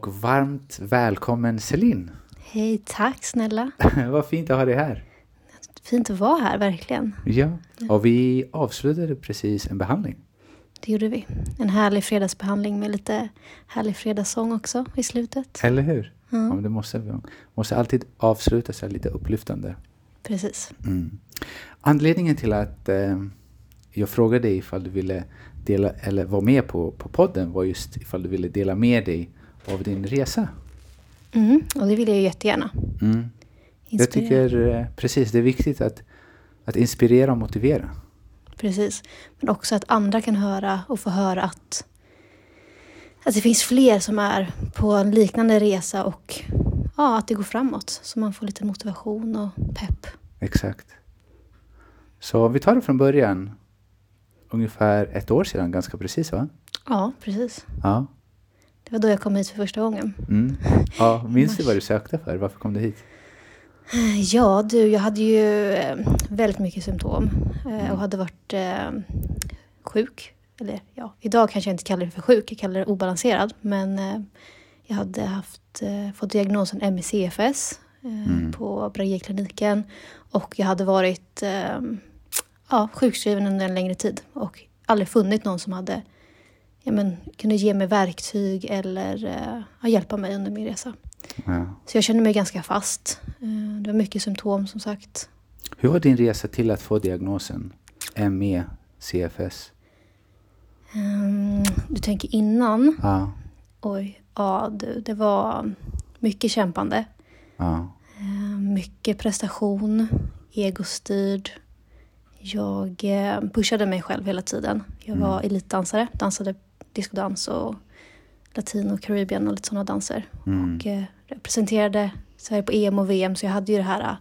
och varmt välkommen Celine. Hej, tack snälla. Vad fint att ha dig här. Fint att vara här, verkligen. Ja, och vi avslutade precis en behandling. Det gjorde vi. En härlig fredagsbehandling med lite härlig fredagssång också i slutet. Eller hur? Ja. ja det måste, måste alltid avsluta sig lite upplyftande. Precis. Mm. Anledningen till att eh, jag frågade dig ifall du ville dela, eller vara med på, på podden var just ifall du ville dela med dig av din resa. Mm, och det vill jag ju jättegärna. Mm. Jag tycker eh, precis, det är viktigt att, att inspirera och motivera. Precis, men också att andra kan höra och få höra att, att det finns fler som är på en liknande resa och ja, att det går framåt. Så man får lite motivation och pepp. Exakt. Så vi tar det från början. Ungefär ett år sedan, ganska precis va? Ja, precis. Ja. Det var då jag kom hit för första gången. Mm. Ja, minns du vad du sökte för? Varför kom du hit? Ja du, jag hade ju eh, väldigt mycket symptom eh, och hade varit eh, sjuk. Eller ja, idag kanske jag inte kallar det för sjuk, jag kallar det obalanserad. Men jag hade haft, fått diagnosen ME/CFS mm. på Bragekliniken och jag hade varit ja, sjukskriven under en längre tid och aldrig funnit någon som hade ja, men, kunde ge mig verktyg eller ja, hjälpa mig under min resa. Ja. Så jag kände mig ganska fast. Eh, det var mycket symptom som sagt. Hur var din resa till att få diagnosen ME, CFS? Um, ehm, du tänker innan? Ja. Oj, ja du, det var mycket kämpande. Ja. Um, mycket prestation, egostyrd. Jag uh, pushade mig själv hela tiden. Jag var mm. elitdansare, dansade discodans och latino, caribbean och lite sådana danser. Mm. Och eh, representerade Sverige på EM och VM så jag hade ju det här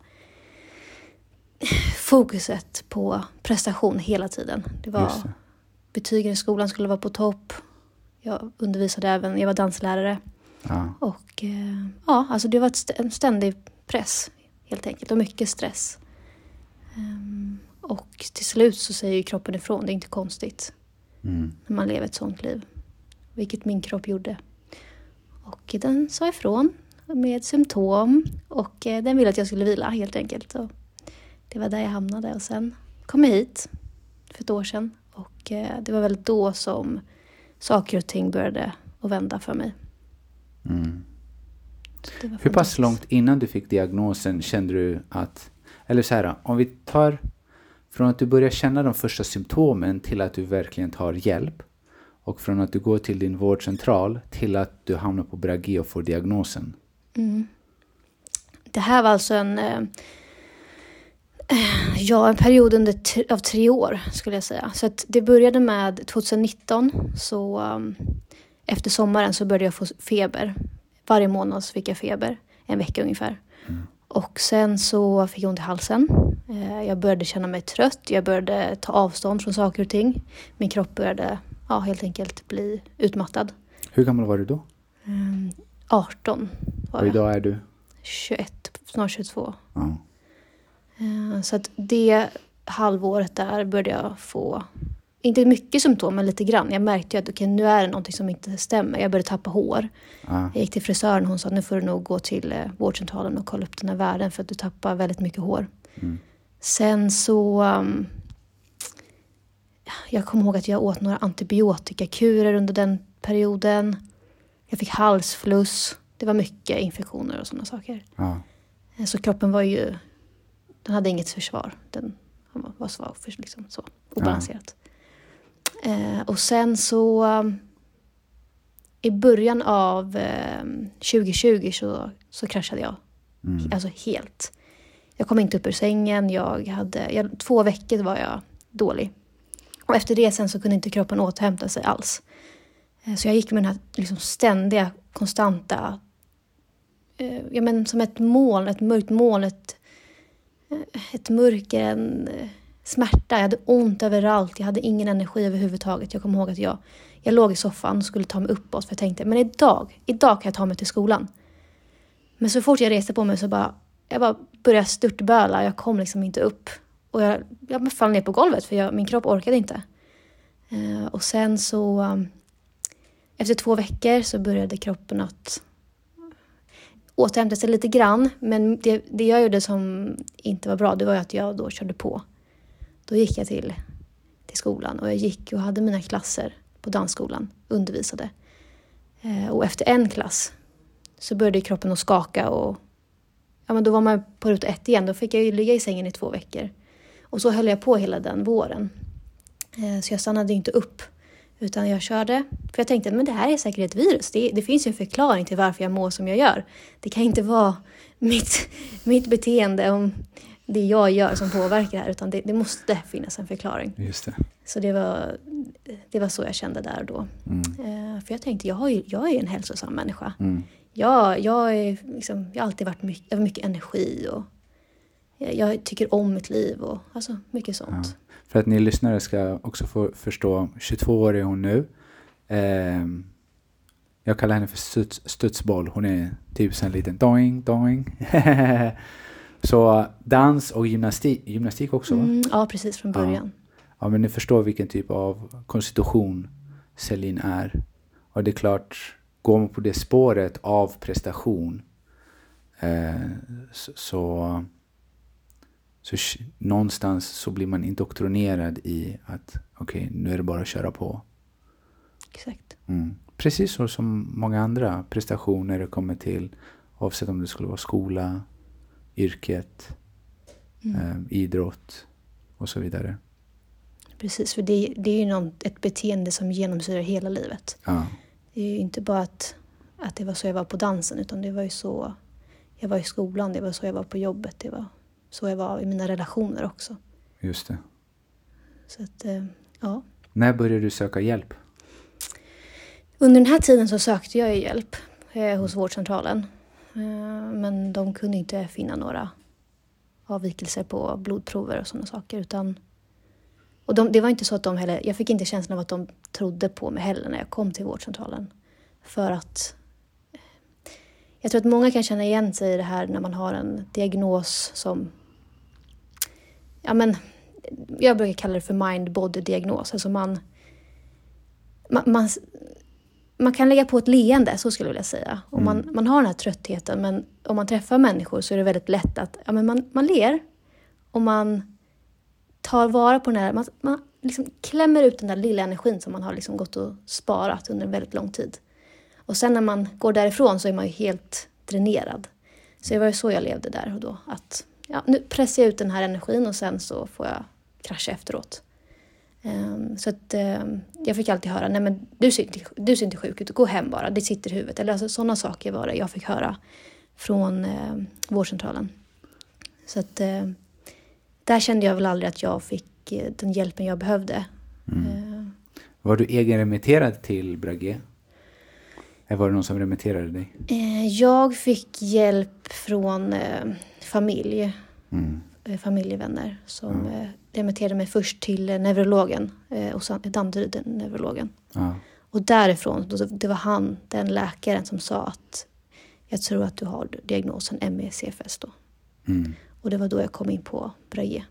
eh, fokuset på prestation hela tiden. Det var det. betygen i skolan skulle vara på topp. Jag undervisade även, jag var danslärare. Ja. Och eh, ja, alltså det var en ständig press helt enkelt och mycket stress. Um, och till slut så säger ju kroppen ifrån, det är inte konstigt. Mm. När man lever ett sånt liv vilket min kropp gjorde. Och den sa ifrån med symptom och eh, den ville att jag skulle vila helt enkelt. Och det var där jag hamnade och sen kom jag hit för ett år sedan och eh, det var väl då som saker och ting började att vända för mig. Mm. Hur pass långt innan du fick diagnosen kände du att, eller så här, om vi tar från att du börjar känna de första symptomen till att du verkligen tar hjälp. Och från att du går till din vårdcentral till att du hamnar på Bragi och får diagnosen. Mm. Det här var alltså en, eh, ja, en period under av tre år skulle jag säga. Så det började med 2019. Så um, efter sommaren så började jag få feber. Varje månad så fick jag feber, en vecka ungefär. Mm. Och sen så fick jag ont i halsen. Eh, jag började känna mig trött, jag började ta avstånd från saker och ting. Min kropp började ja, helt enkelt bli utmattad. Hur gammal var du då? Mm, 18 var Och idag är du? 21, snart 22. Ja. Eh, så att det halvåret där började jag få, inte mycket symptom, men lite grann. Jag märkte ju att okay, nu är det någonting som inte stämmer. Jag började tappa hår. Ja. Jag gick till frisören och hon sa nu får du nog gå till eh, vårdcentralen och kolla upp den här värden för att du tappar väldigt mycket hår. Mm. Sen så um, jag kommer ihåg att jag åt några antibiotikakurer under den perioden. Jag fick halsfluss. Det var mycket infektioner och sådana saker. Ja. Eh, så kroppen var ju... Den hade inget försvar. Den var svag, för, liksom, så obalanserat. Ja. Eh, och sen så... Um, I början av eh, 2020 så, så kraschade jag. Mm. Alltså helt. Jag kom inte upp ur sängen. Jag hade, jag, två veckor var jag dålig. Och efter det sen så kunde inte kroppen återhämta sig alls. Eh, så jag gick med den här liksom ständiga, konstanta, eh, ja men som ett moln, ett mörkt moln, ett, eh, ett mörker, en eh, smärta. Jag hade ont överallt, jag hade ingen energi överhuvudtaget. Jag kommer ihåg att jag, jag låg i soffan och skulle ta mig uppåt för jag tänkte, men idag, idag kan jag ta mig till skolan. Men så fort jag reste på mig så bara, jag bara började störtböla, jag kom liksom inte upp. Och jag, jag föll ner på golvet för jag, min kropp orkade inte. Eh, och sen så, um, efter två veckor så började kroppen att återhämta sig lite grann. Men det, det jag gjorde som inte var bra, det var att jag då körde på. Då gick jag till, till skolan och jag gick och hade mina klasser på dansskolan, undervisade. Eh, och efter en klass så började kroppen att skaka och ja, men då var man på ruta ett igen. Då fick jag ju ligga i sängen i två veckor. Och så höll jag på hela den våren. Eh, så jag stannade inte upp. Utan jag körde, för jag tänkte att det här är säkert ett virus. Det, det finns ju en förklaring till varför jag mår som jag gör. Det kan inte vara mitt, mitt beteende om det jag gör som påverkar det här, utan det, det måste finnas en förklaring. Just det. Så det var, det var så jag kände där och då. Mm. Eh, för jag tänkte, jag, har ju, jag är en hälsosam människa. Mm. Jag, jag, är liksom, jag har alltid varit mycket, jag har mycket energi och jag, jag, tycker om mitt liv och alltså mycket sånt. Ja. För att ni lyssnare ska också få förstå, 22 år är hon nu. Eh, jag kallar henne för studs, studsboll. Hon är typ en liten doing, doing. Så dans och gymnastik, gymnastik också? Mm, ja, precis från början. Ja. ja. men ni förstår vilken typ av konstitution Celine är. Och det är klart, går man på det spåret av prestation eh, så, så någonstans så blir man indoktrinerad i att okej, okay, nu är det bara att köra på. Exakt. Mm. Precis så som många andra prestationer det kommer till, oavsett om det skulle vara skola, yrket, mm. eh, idrott och så vidare. Precis, för det, det är ju någon, ett beteende som genomsyrar hela livet. Ja. Det är ju inte bara att, att det var så jag var på dansen, utan det var ju så jag var i skolan, det var så jag var på jobbet, det var så jag var i mina relationer också. Just det. Så att, eh, ja. När började du söka hjälp? Under den här tiden så sökte jag hjälp eh, hos vårdcentralen. Eh, men de kunde inte finna några avvikelser på blodprover och sådana saker. Utan, och de, det var inte så att de heller, jag fick inte känslan av att de trodde på mig heller när jag kom till vårdcentralen. För att jag tror att många kan känna igen sig i det här när man har en diagnos som ja men, jag brukar kalla det för mind-body-diagnos. Alltså man, man, man, man, kan lägga på ett leende, så skulle jag vilja säga. Och man, mm. man har den här tröttheten, men om man träffar människor så är det väldigt lätt att ja, men man, man ler och man tar vara på den här, man, man liksom klämmer ut den där lilla energin som man har liksom gått och sparat under en väldigt lång tid. Och sen när man går därifrån så är man ju helt dränerad. Så det var ju så jag levde där och då. Att ja, nu pressar jag ut den här energin och sen så får jag krascha efteråt. Um, så att um, jag fick alltid höra, nej men du ser inte, du ser inte sjuk ut, gå hem bara, det sitter i huvudet. Eller alltså, sådana saker var det jag fick höra från uh, vårdcentralen. Så att uh, där kände jag väl aldrig att jag fick uh, den hjälpen jag behövde. Mm. Var du egenremitterad till Brage? Eller var det någon som remitterade dig? Jag fick hjälp från familj, mm. Eh, familjevänner som. Eh, remitterade mig först till eh, neurologen, och Danderyd, neurologen. Ja. Och därifrån, det var han, den läkaren som sa att jag tror att du har diagnosen ME-CFS då. Mm. Och det var då jag kom in på Braille.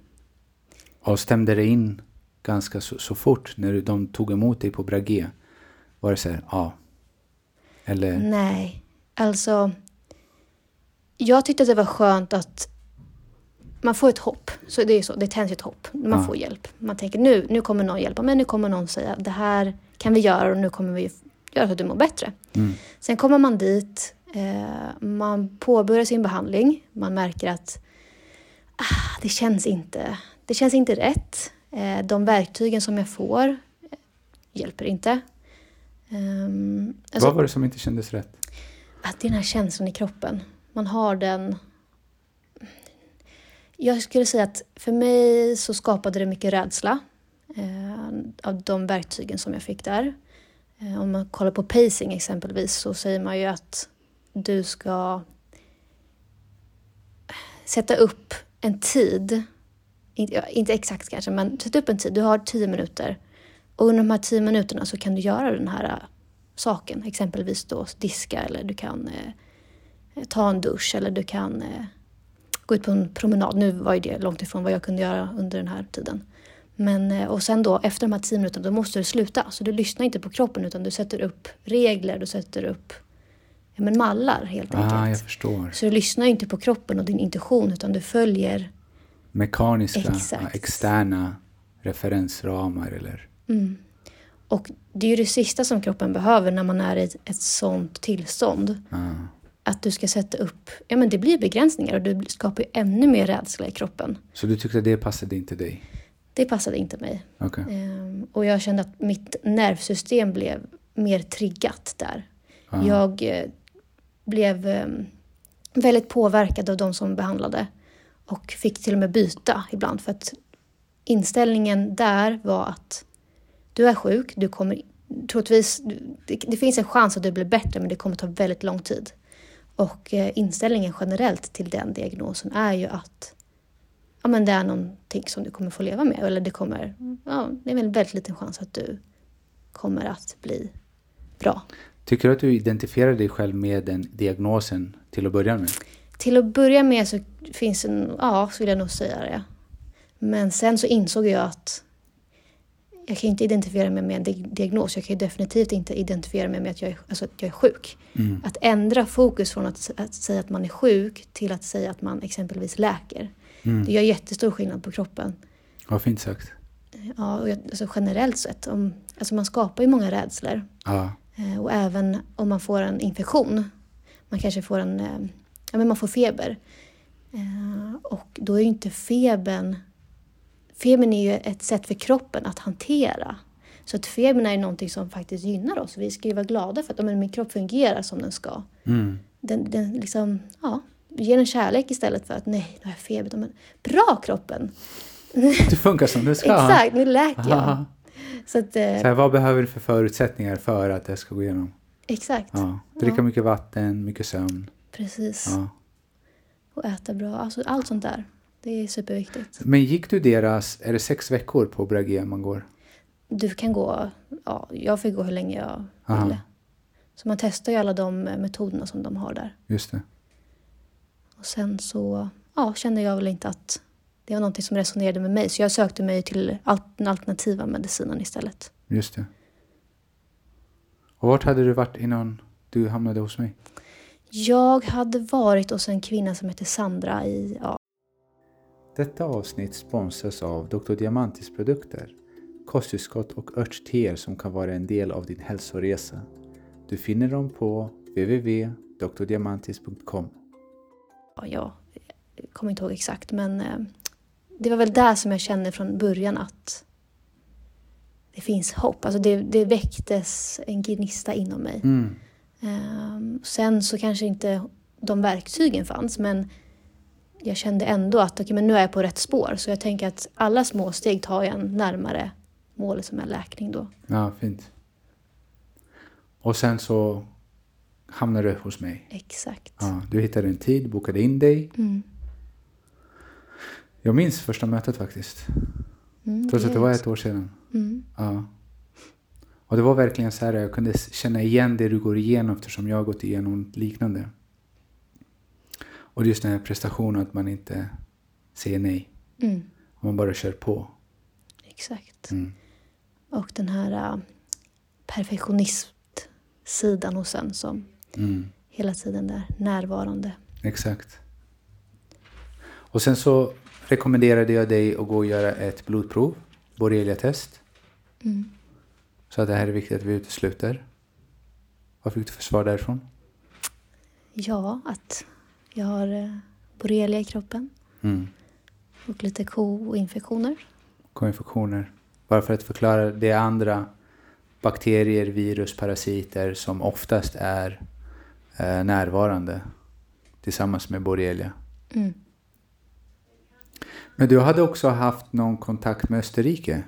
Och stämde det in ganska så, så fort när de tog emot dig på Brage? Var det så här, ja? Eller? Nej, alltså jag tyckte att det var skönt att man får ett hopp. Så det är så, det tänds ett hopp. Man ja. får hjälp. Man tänker nu, nu kommer någon hjälpa mig, nu kommer någon säga det här kan vi göra och nu kommer vi göra så att du mår bättre. Mm. Sen kommer man dit, eh, man påbörjar sin behandling, man märker att det känns inte, det känns inte rätt. Eh, de verktygen som jag får eh, hjälper inte. Um, alltså, Vad var det som inte kändes rätt? Att det är den här känslan i kroppen man har den... Jag skulle säga att för mig så skapade det mycket rädsla eh, av de verktygen som jag fick där. Om man kollar på pacing exempelvis så säger man ju att du ska sätta upp en tid, inte, exakt kanske, men sätt upp en tid. Du har tio minuter och under de här tio minuterna så kan du göra den här äh, saken, exempelvis då diska eller du kan eh, ta en dusch eller du kan eh, gå ut på en promenad. Nu var ju det långt ifrån vad jag kunde göra under den här tiden. Men, eh, och sen då efter de här tio minuterna då måste du sluta. Så du lyssnar inte på kroppen utan du sätter upp regler, du sätter upp ja, men mallar helt enkelt. Ah, jag förstår. Så du lyssnar inte på kroppen och din intuition utan du följer Mekaniska, ja, externa referensramar eller... Mm. Och det är ju det sista som kroppen behöver när man är i ett sånt tillstånd. Ah, Att du ska sätta upp, ja men det blir begränsningar och du skapar ju ännu mer rädsla i kroppen. så du tyckte det passade inte dig? Det passade inte mig. Okej. Ehm, och jag kände att mitt nervsystem blev mer triggat där. Ah. Jag eh, blev ehm, väldigt påverkad av de som behandlade och fick till och med byta ibland för att inställningen där var att du är sjuk, du kommer troligtvis, det, det finns en chans att du blir bättre men det kommer ta väldigt lång tid. Och eh, inställningen generellt till den diagnosen är ju att ja, men det är någonting som du kommer få leva med. Eller det kommer, ja, det är en väldigt liten chans att du kommer att bli bra. Tycker du att du identifierar dig själv med den diagnosen till att börja med? Till att börja med så finns en, ja, så vill jag nog säga det. Men sen så insåg jag att jag kan inte identifiera mig med en di- diagnos. Jag kan ju definitivt inte identifiera mig med att jag är, alltså att jag är sjuk. Mm. Att ändra fokus från att, att säga att man är sjuk till att säga att man exempelvis läker. Mm. Det gör jättestor skillnad på kroppen. Vad fint sagt. Ja, och jag, alltså generellt sett. Om, alltså man skapar ju många rädslor. Ja. Eh, och även om man får en infektion. Man kanske får en, eh, ja men man får feber. Eh, och då är ju inte febern, febern är ju ett sätt för kroppen att hantera. Så att febern är ju någonting som faktiskt gynnar oss. Vi ska ju vara glada för att men min kropp fungerar som den ska. Mm. Den, den liksom, ja, ger en kärlek istället för att nej, nu har jag feber. Men, bra kroppen! Du funkar som du ska. Exakt, nu läker jag. Aha. Så att, eh, Så här, vad behöver du för förutsättningar för att det ska gå igenom? exakt. Ja. Dricka Ja. mycket vatten, mycket sömn. Precis. Ja. Och äta bra. Alltså, allt sånt där. Det är superviktigt. Men gick du deras, är det sex veckor på Bragea man går? Du kan gå, ja, jag fick gå hur länge jag Aha. ville. Så man testar ju alla de eh, metoderna som de har där. Just det. Och sen så ja, kände jag väl inte att det var någonting som resonerade med mig. Så jag sökte mig till den alternativa medicinen istället. Just det. Och vart hade du varit innan du hamnade hos mig? Jag hade varit hos en kvinna som heter Sandra i, ja, Detta avsnitt sponsras av Dr. Diamantis produkter. Kosttillskott och örtteer som kan vara en del av din hälsoresa. Du finner dem på www.drdiamantis.com. ja, jag kommer inte ihåg exakt men eh, det var väl där som jag kände från början att det finns hopp. Alltså det, det väcktes en gnista inom mig. Mm. Ehm, sen så kanske inte de verktygen fanns men jag kände ändå att okej, men nu är jag på rätt spår. Så jag tänker att alla små steg tar jag en närmare målet som är läkning då. Ja, fint. Och sen så hamnade du hos mig. Exakt. Ja, du hittade en tid, bokade in dig. Mm. Jag minns första mötet faktiskt. Mm, Trots att det var ett år sedan. Mm. Ja. Och det var verkligen så här, jag kunde känna igen det du går igenom eftersom jag har gått igenom liknande. Och just den här prestationen att man inte säger nej. Mm. Man bara kör på. Exakt. Mm. Och den här uh, perfektionistsidan hos en som Mm. hela tiden är närvarande. Exakt. Och sen så rekommenderade jag dig att gå och göra ett blodprov, borrelia-test. Mm. Så att det här är viktigt att vi utesluter. Vad fick du för svar därifrån? Ja, att jag har uh, borrelia i kroppen Mm. och lite koinfektioner. Koinfektioner. Bara för att förklara, det är andra bakterier, virus, parasiter som oftast är eh, närvarande tillsammans med borrelia. Mm. Men du hade också haft någon kontakt med Österrike?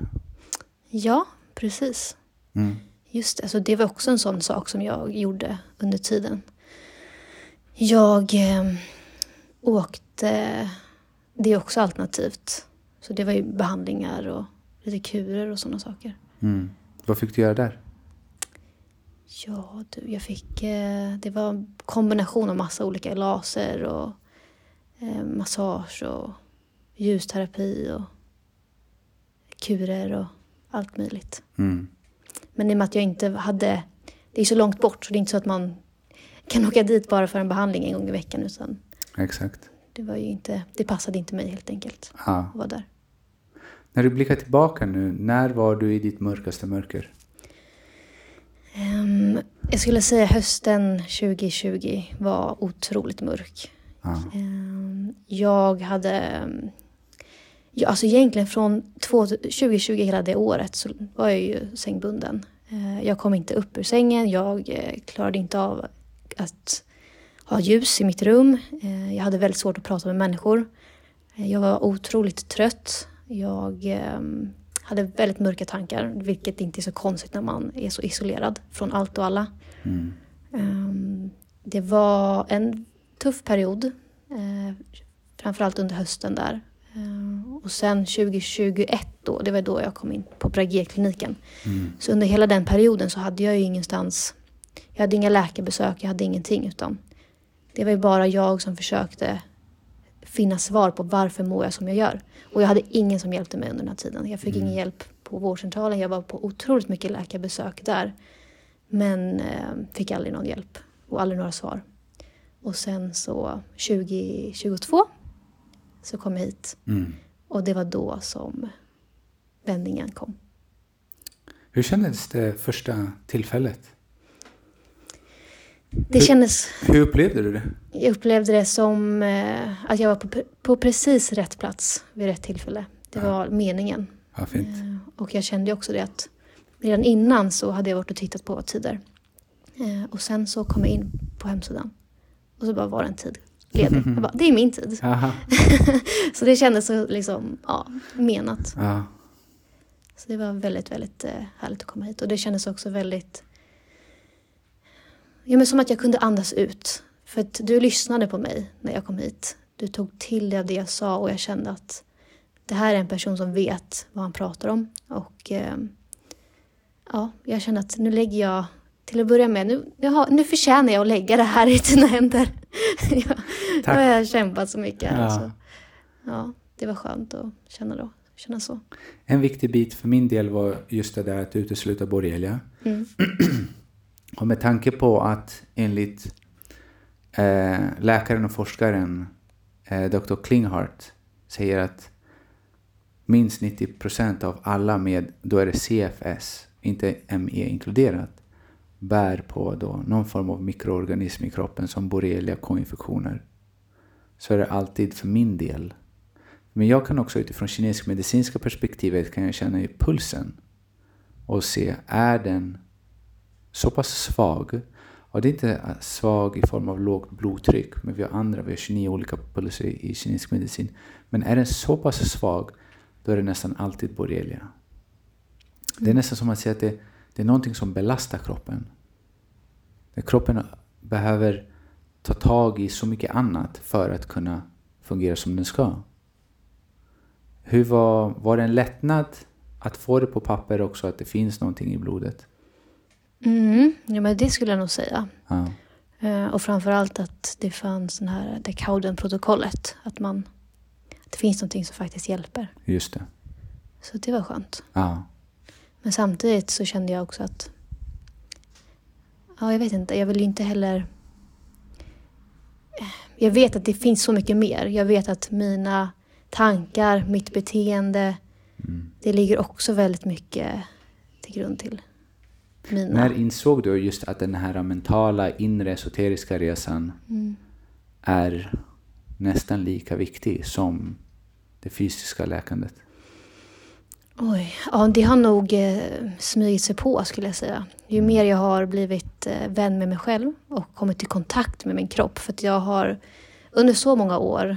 Ja, precis. Mm. Just det, alltså det var också en sån sak som jag gjorde under tiden. Jag eh, åkte, det är också alternativt. Så det var ju behandlingar och lite kurer och sådana saker. Mm. Vad fick du göra där? Ja, du, jag fick, eh, det var en kombination av massa olika laser och eh, massage och ljusterapi och kurer och allt möjligt. Mm. Men i och med att jag inte hade... Det är så långt bort så det är inte så att man kan åka dit bara för en behandling en gång i veckan. Utan Exakt. det, var ju inte, det passade inte mig helt enkelt Ja. att vara där. När du blickar tillbaka nu, när var du i ditt mörkaste mörker? Ehm, jag skulle säga hösten 2020 var otroligt mörk. Ehm, jag hade... Ja, alltså egentligen från två- 2020, hela det året, så var jag ju sängbunden. Eh, Jag kom inte upp ur sängen, jag eh, klarade inte av att ha ljus i mitt rum. Eh, Jag hade väldigt svårt att prata med människor. Jag var otroligt trött. Jag ehm, hade väldigt mörka tankar, vilket inte är så konstigt när man är så isolerad från allt och alla. Mm. Ehm, Det var en tuff period, framförallt under hösten där. Ehm, Och sen 2021 då, det var då jag kom in på Bragé-kliniken. Mm. Så under hela den perioden så hade jag ju ingenstans, jag hade inga läkarbesök, jag hade ingenting utan det var ju bara jag som försökte finna svar på varför mår jag som jag gör. Och jag hade ingen som hjälpte mig under den här tiden. Jag fick ingen hjälp på vårdcentralen, jag var på otroligt mycket läkarbesök där. Men eh, fick aldrig någon hjälp och aldrig några svar. Och sen så 2022 så kom jag hit Mm. och det var då som vändningen kom. Hur kändes det första tillfället? Det Hur- kändes, Hur upplevde du det? jag upplevde det som eh, att jag var på, på precis rätt plats vid rätt tillfälle. Det var meningen. Ja, fint. Eh, och jag kände också det att redan innan så hade jag varit och tittat på tider. Eh, och sen så kom jag in på hemsidan. Och så bara var det en tid ledig. Jag bara, det är min tid. Så det kändes så liksom, ja, menat. Ja. Så det var väldigt, väldigt eh, härligt att komma hit. Och det kändes också väldigt... Ja, men som att jag kunde andas ut. För att du lyssnade på mig när jag kom hit. Du tog till dig av det jag sa och jag kände att det här är en person som vet vad han pratar om. Och eh, ja, jag kände att nu lägger jag, till att börja med, nu, nu, har, nu förtjänar jag att lägga det här i dina händer. jag, nu Tack. har jag kämpat så mycket. Ja. Så, ja, det var skönt att känna, då, känna så. En viktig bit för min del var just det där att utesluta borrelia. Mm. Och med tanke på att enligt eh, läkaren och forskaren eh, Dr. Klinghardt säger att minst 90% av alla med, då är det CFS, inte ME inkluderat, bär på då någon form av mikroorganism i kroppen som borrelia koinfektioner. Så är det alltid för min del. Men jag kan också utifrån kinesisk medicinska perspektivet kan jag känna i pulsen och se, är den så pass svag? Och det är inte svag i form av lågt blodtryck, men vi har andra, vi har 29 olika pulser i kinesisk medicin. Men är den så pass svag, då är det nästan alltid borrelia. Det är nästan som att säga att det, det är någonting som belastar kroppen. Där kroppen behöver ta tag i så mycket annat för att kunna fungera som den ska. Hur var, var det en lättnad att få det på papper också, att det finns någonting i blodet? Mm, ja, men det skulle jag nog säga. Ja. Eh, och framförallt att det fanns den här det Cowden-protokollet. Att, man, att det finns någonting som faktiskt hjälper. Just det. Så det var skönt. Ja. Men samtidigt så kände jag också att... Ja, jag vet inte. Jag vill ju inte heller... Jag vet att det finns så mycket mer. Jag vet att mina tankar, mitt beteende, Mm. det ligger också väldigt mycket till grund till mina... När insåg du just att den här mentala, inre, esoteriska resan Mm. är nästan lika viktig som det fysiska läkandet? Oj, ja det har nog eh, smugit sig på skulle jag säga. Ju mer jag har blivit eh, vän med mig själv och kommit i kontakt med min kropp. För att jag har under så många år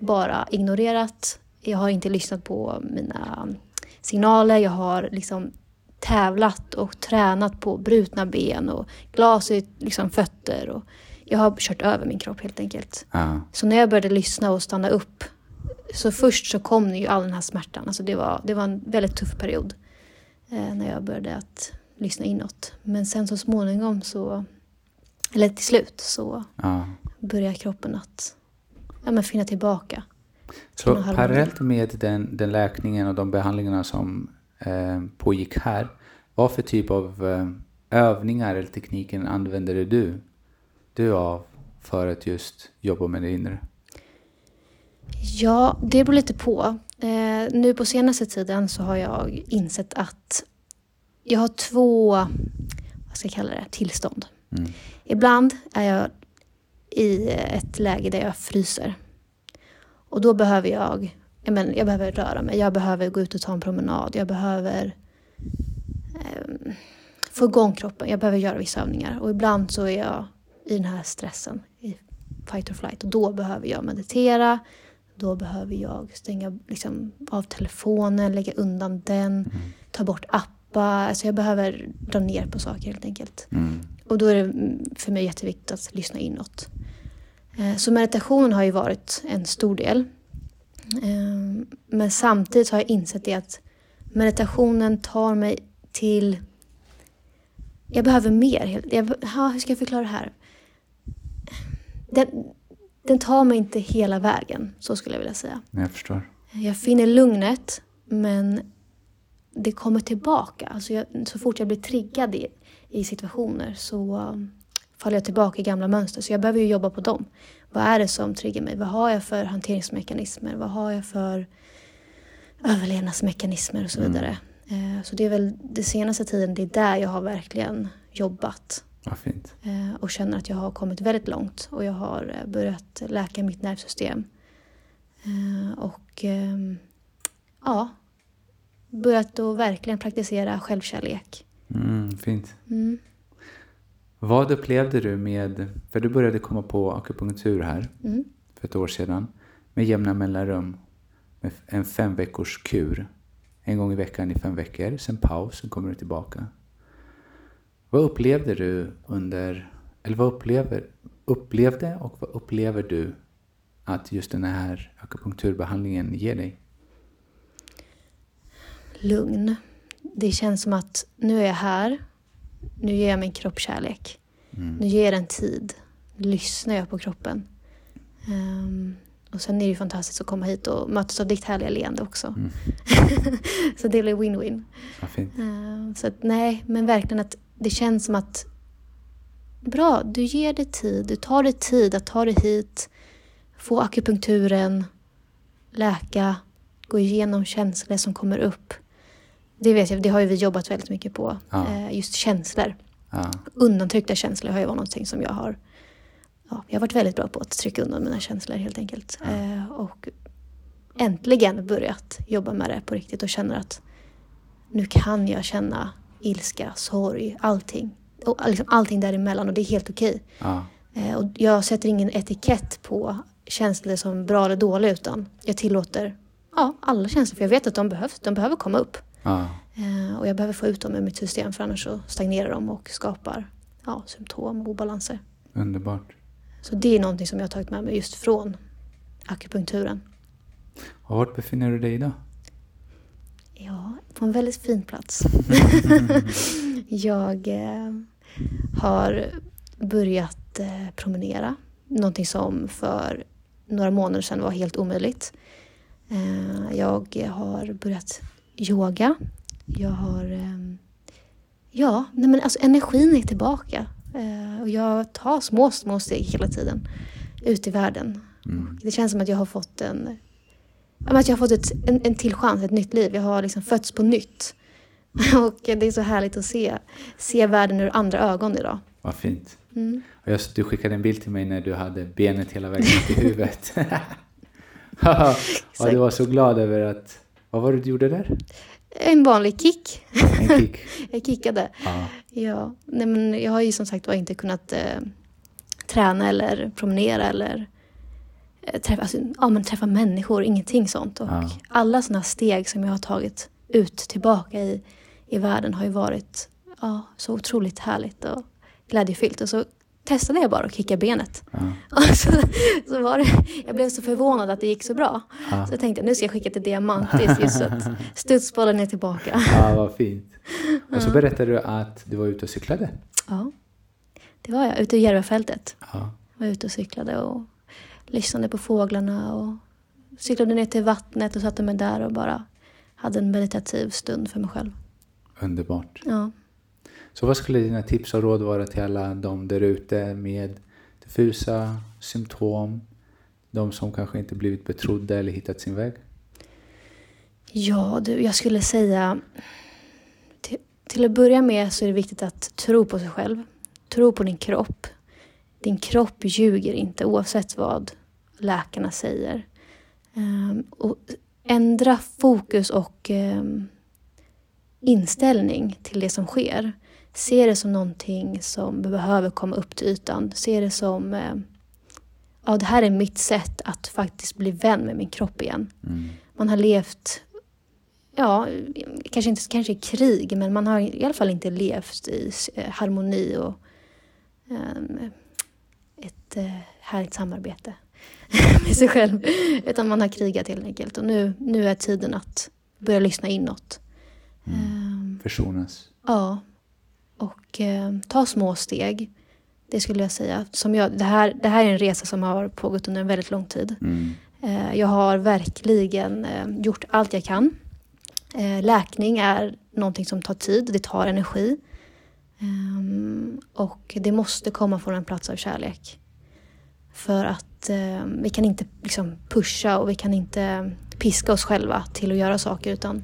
bara ignorerat. Jag har inte lyssnat på mina signaler. Jag har liksom tävlat och tränat på brutna ben och glas i liksom, fötter. Och jag har kört över min kropp helt enkelt. Ja. Så när jag började lyssna och stanna upp så först så kom ju all den här smärtan. Alltså det, var, det var en väldigt tuff period eh, när jag började att lyssna inåt. Men sen så småningom så, eller till slut så ja. började kroppen att ja, men finna tillbaka. Så parallellt med den, den läkningen och de behandlingarna som eh, pågick här, vad för typ av eh, övningar eller tekniker använde du du av för att just jobba med det inre? Ja, det beror lite på. Eh, nu på senaste tiden så har jag insett att jag har två, vad ska jag kalla det, tillstånd. Mm. Ibland är jag i ett läge där jag fryser. Och då behöver jag, jag, men, jag behöver röra mig, jag behöver gå ut och ta en promenad, jag behöver eh, få igång kroppen, jag behöver göra vissa övningar. Och ibland så är jag i den här stressen, i fight or flight. Och då behöver jag meditera, då behöver jag stänga liksom, av telefonen, lägga undan den, mm. ta bort appar. Alltså jag behöver dra ner på saker helt enkelt. Mm. Och då är det för mig jätteviktigt att lyssna inåt. Eh, så meditationen har ju varit en stor del. Eh, men samtidigt har jag insett det att meditationen tar mig till... Jag behöver mer. Jag, hur ska jag förklara det här? Den, den tar mig inte hela vägen, så skulle jag vilja säga. Jag förstår. Jag finner lugnet, men det kommer tillbaka. Alltså jag, så fort jag blir triggad i, i situationer så um, faller jag tillbaka i gamla mönster. Så jag behöver ju jobba på dem. Vad är det som triggar mig? Vad har jag för hanteringsmekanismer? Vad har jag för överlevnadsmekanismer och så mm. vidare. Mm. Så det är väl den senaste tiden, det är där jag har verkligen jobbat. Vad fint. Eh, och känner att jag har kommit väldigt långt och jag har eh, börjat läka mitt nervsystem. Och ehm, ja, börjat då verkligen praktisera självkärlek. Mm, fint. Mm. Vad upplevde du med, för du började komma på akupunktur här mm. för ett år sedan med jämna mellanrum med en fem veckors kur. En gång i veckan i fem veckor, sen paus, sen kommer du tillbaka. Vad upplevde du under, eller vad upplever, upplevde och vad upplever du att just den här akupunkturbehandlingen ger dig? Lugn. Det känns som att nu är jag här. Nu ger jag min kropp kärlek. Mm. Nu ger jag den tid. Nu lyssnar jag på kroppen. Um, och sen är det ju fantastiskt att komma hit och mötas av ditt härliga leende också. Mm. så det blir win-win. Uh, så att, nej, men verkligen att det känns som att bra, du ger dig tid. Du tar dig tid att ta dig hit, få akupunkturen, läka, gå igenom känslor som kommer upp. Det vet jag, det har ju vi jobbat väldigt mycket på. Ja. Uh, just känslor. Ja. Undantryckta känslor har ju varit någonting som jag har ja, jag har varit väldigt bra på att trycka undan mina känslor helt enkelt. Ja. Eh, och äntligen börjat jobba med det på riktigt och känner att nu kan jag känna ilska, sorg, allting. Och liksom allting däremellan och det är helt okej. Ja. Eh, och jag sätter ingen etikett på känslor som bra eller dåliga utan jag tillåter ja, alla känslor för jag vet att de behövs. De behöver komma upp. Ja. Eh, och jag behöver få ut dem ur mitt system för annars så stagnerar de och skapar ja, symptom och obalanser. Underbart. Så det är någonting som jag har tagit med mig just från akupunkturen. Och vart befinner du dig idag? På en väldigt fin plats. jag eh, har börjat eh, promenera. Någonting som för några månader sedan var helt omöjligt. Eh, jag har börjat yoga. Jag har... Eh, ja, nej men alltså energin är tillbaka. Eh, och jag tar små, små steg hela tiden ut i världen. Mm. Det känns som att jag har fått en, att jag har fått ett, en, en till chans, ett nytt liv. Jag har liksom fötts på nytt. Och det är så härligt att se, se världen ur andra ögon idag. Vad fint. Mm. Och jag, du skickade en bild till mig när du hade benet hela vägen upp i huvudet. och du var så glad över att... Vad var det du gjorde där? En vanlig kick. En kick. jag kickade. Ja. ja. Nej, men jag har ju som sagt var inte kunnat eh, träna eller promenera eller träffa, alltså, ja, men träffa människor, ingenting sånt. Och ja. alla sådana steg som jag har tagit ut tillbaka i, i världen har ju varit ja, så otroligt härligt och glädjefyllt. Och så testade jag bara att kicka benet. Ja. Så, så var det, jag blev så förvånad att det gick så bra. Ja. Så jag tänkte nu ska jag skicka till Diamantis just så att studsbollen är tillbaka. Ja, vad fint. Och så berättade du att du var ute och cyklade. Ja, det var jag. Ute i Järvafältet. Ja. Jag var ute och cyklade och lyssnade på fåglarna och cyklade ner till vattnet och satte mig där och bara hade en meditativ stund för mig själv. Underbart. Ja. Så vad skulle dina tips och råd vara till alla de där ute med diffusa symptom? De som kanske inte blivit betrodda eller hittat sin väg? Ja, du, jag skulle säga... Till, till att börja med så är det viktigt att tro på sig själv. Tro på din kropp. Din kropp ljuger inte oavsett vad läkarna säger. Um, och ändra fokus och um, inställning till det som sker. Se det som någonting som behöver komma upp till ytan. Se det som eh, ja, det här är mitt sätt att faktiskt bli vän med min kropp igen. Mm. Man har levt, ja, kanske inte kanske i krig, men man har i alla fall inte levt i eh, harmoni och um, ett uh, härligt samarbete med sig själv. Utan man har krigat helt enkelt. Och nu, nu är tiden att börja lyssna inåt. Mm. Um, Försonas. Ja. Och uh, ta små steg. Det skulle jag säga. Som jag, det, här, det här är en resa som har pågått under en väldigt lång tid. Mm. Uh, jag har verkligen uh, gjort allt jag kan. läkning är någonting som tar tid, det tar energi. Um, och det måste komma från en plats av kärlek. För att eh, vi kan inte liksom, pusha och vi kan inte piska oss själva till att göra saker utan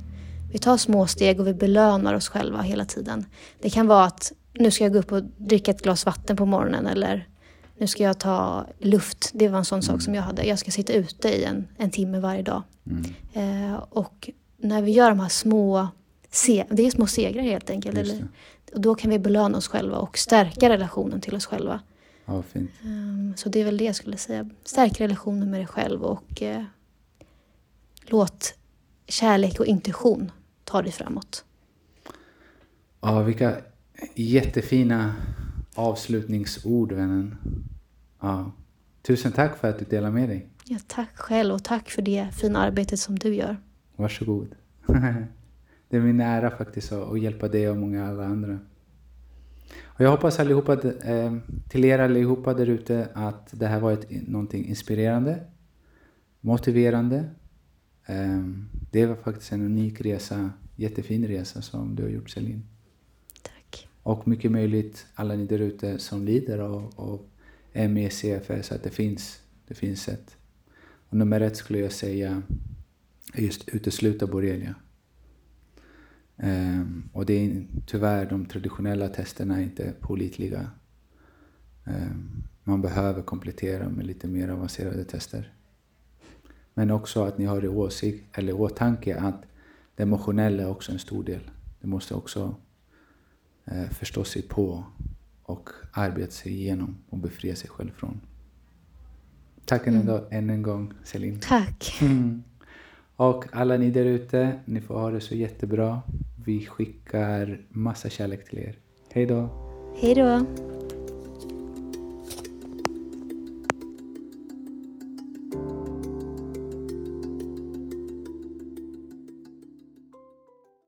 vi tar små steg och vi belönar oss själva hela tiden. Det kan vara att nu ska jag gå upp och dricka ett glas vatten på morgonen eller nu ska jag ta luft. Det var en sån sak som jag hade. Jag ska sitta ute i en, en timme varje dag. Mm. Eh, och när vi gör de här små, se, det är små segrar helt enkelt. Eller, och då kan vi belöna oss själva och stärka relationen till oss själva. Ja, fint. Um, så det är väl det jag skulle säga. Stärk relationen med dig själv och eh, låt kärlek och intuition ta dig framåt. Ja, vilka jättefina avslutningsord, vännen. Ja. Tusen tack för att du delar med dig. Ja, tack själv och tack för det fina arbetet som du gör. Varsågod. det är min ära faktiskt att hjälpa dig och många alla andra. Och jag hoppas allihopa, eh, till er allihopa där ute att det här var ett, någonting inspirerande, motiverande. Eh, det var faktiskt en unik resa, jättefin resa som du har gjort Celine. Tack. Och mycket möjligt alla ni där ute som lider av, av ME, CFS, att det finns, det finns ett. Och nummer ett skulle jag säga är just utesluta borrelia. Um, och det är tyvärr de traditionella testerna är inte pålitliga. Um, man behöver komplettera med lite mer avancerade tester. Men också att ni har i åsikt, eller åtanke att det emotionella är också en stor del. Det måste också uh, förstå sig på och arbeta sig igenom och befria sig själv från. Tack mm. än, än en gång Celine. Tack. Mm. Och alla ni där ute, ni får ha det så jättebra. Vi skickar massa kärlek till er. Hej då! Hej då!